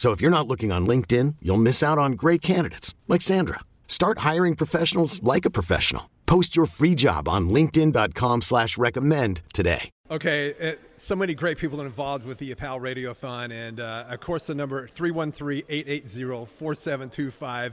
So if you're not looking on LinkedIn, you'll miss out on great candidates like Sandra. Start hiring professionals like a professional. Post your free job on LinkedIn.com slash recommend today. Okay, uh, so many great people involved with the PAL Radiothon, and uh, of course the number 313-880-4725.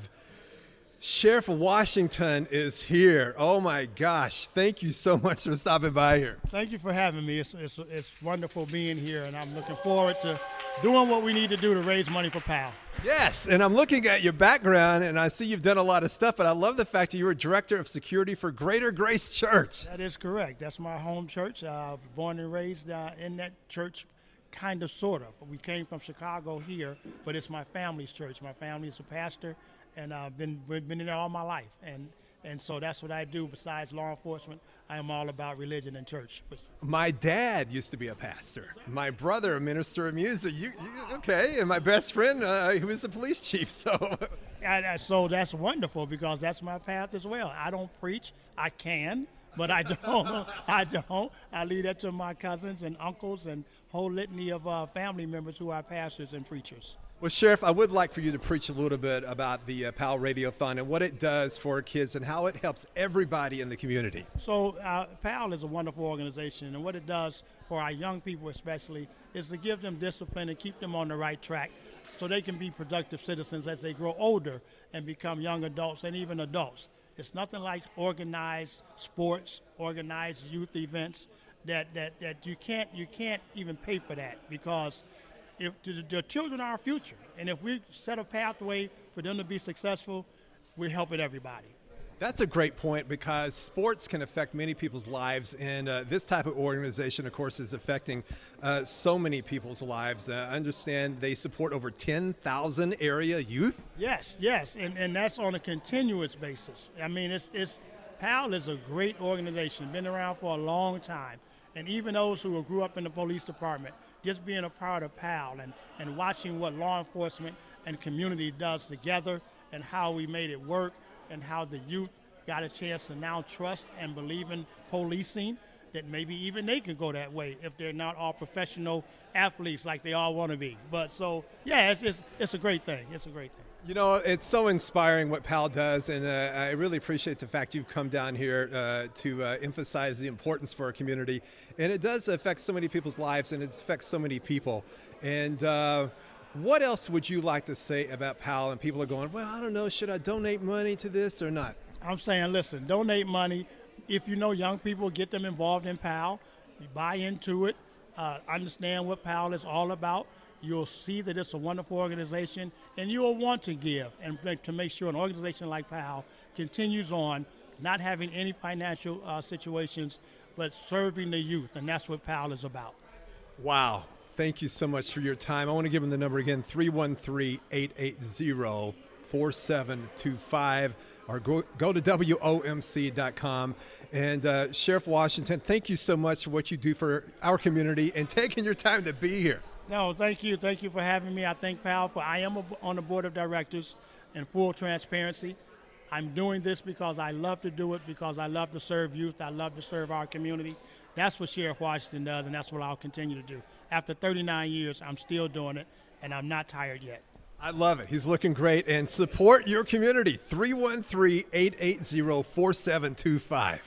Sheriff Washington is here. Oh my gosh! Thank you so much for stopping by here. Thank you for having me. It's, it's, it's wonderful being here, and I'm looking forward to doing what we need to do to raise money for PAL. Yes, and I'm looking at your background, and I see you've done a lot of stuff. But I love the fact that you were director of security for Greater Grace Church. That is correct. That's my home church. Uh, born and raised uh, in that church, kind of, sort of. We came from Chicago here, but it's my family's church. My family is a pastor, and I've been been in there all my life. And and so that's what I do. Besides law enforcement, I am all about religion and church. My dad used to be a pastor. My brother, a minister of music. You, you okay? And my best friend, uh, he was a police chief. So, I, so that's wonderful because that's my path as well. I don't preach. I can, but I don't. I don't. I leave that to my cousins and uncles and whole litany of uh, family members who are pastors and preachers. Well, Sheriff, I would like for you to preach a little bit about the uh, PAL Radiothon and what it does for kids and how it helps everybody in the community. So, uh, PAL is a wonderful organization, and what it does for our young people, especially, is to give them discipline and keep them on the right track so they can be productive citizens as they grow older and become young adults and even adults. It's nothing like organized sports, organized youth events that, that, that you can't you can't even pay for that because if the, the children are our future, and if we set a pathway for them to be successful, we're helping everybody. That's a great point because sports can affect many people's lives, and uh, this type of organization, of course, is affecting uh, so many people's lives. Uh, I understand they support over 10,000 area youth. Yes, yes, and, and that's on a continuous basis. I mean, it's, it's PAL is a great organization, been around for a long time. And even those who grew up in the police department, just being a part of PAL and, and watching what law enforcement and community does together and how we made it work and how the youth got a chance to now trust and believe in policing that maybe even they could go that way if they're not all professional athletes like they all want to be. But so, yeah, it's, it's, it's a great thing. It's a great thing. You know, it's so inspiring what PAL does, and uh, I really appreciate the fact you've come down here uh, to uh, emphasize the importance for our community. And it does affect so many people's lives, and it affects so many people. And uh, what else would you like to say about PAL? And people are going, well, I don't know, should I donate money to this or not? I'm saying, listen, donate money. If you know young people, get them involved in PAL, buy into it, uh, understand what PAL is all about you'll see that it's a wonderful organization, and you'll want to give and to make sure an organization like PAL continues on, not having any financial uh, situations, but serving the youth, and that's what PAL is about. Wow. Thank you so much for your time. I want to give them the number again 313 880 4725 or go, go to WOMC.com. And uh, Sheriff Washington, thank you so much for what you do for our community and taking your time to be here. No, thank you. Thank you for having me. I thank PAL for I am on the board of directors in full transparency. I'm doing this because I love to do it, because I love to serve youth. I love to serve our community. That's what Sheriff Washington does, and that's what I'll continue to do. After 39 years, I'm still doing it, and I'm not tired yet. I love it. He's looking great. And support your community. 313 880 4725.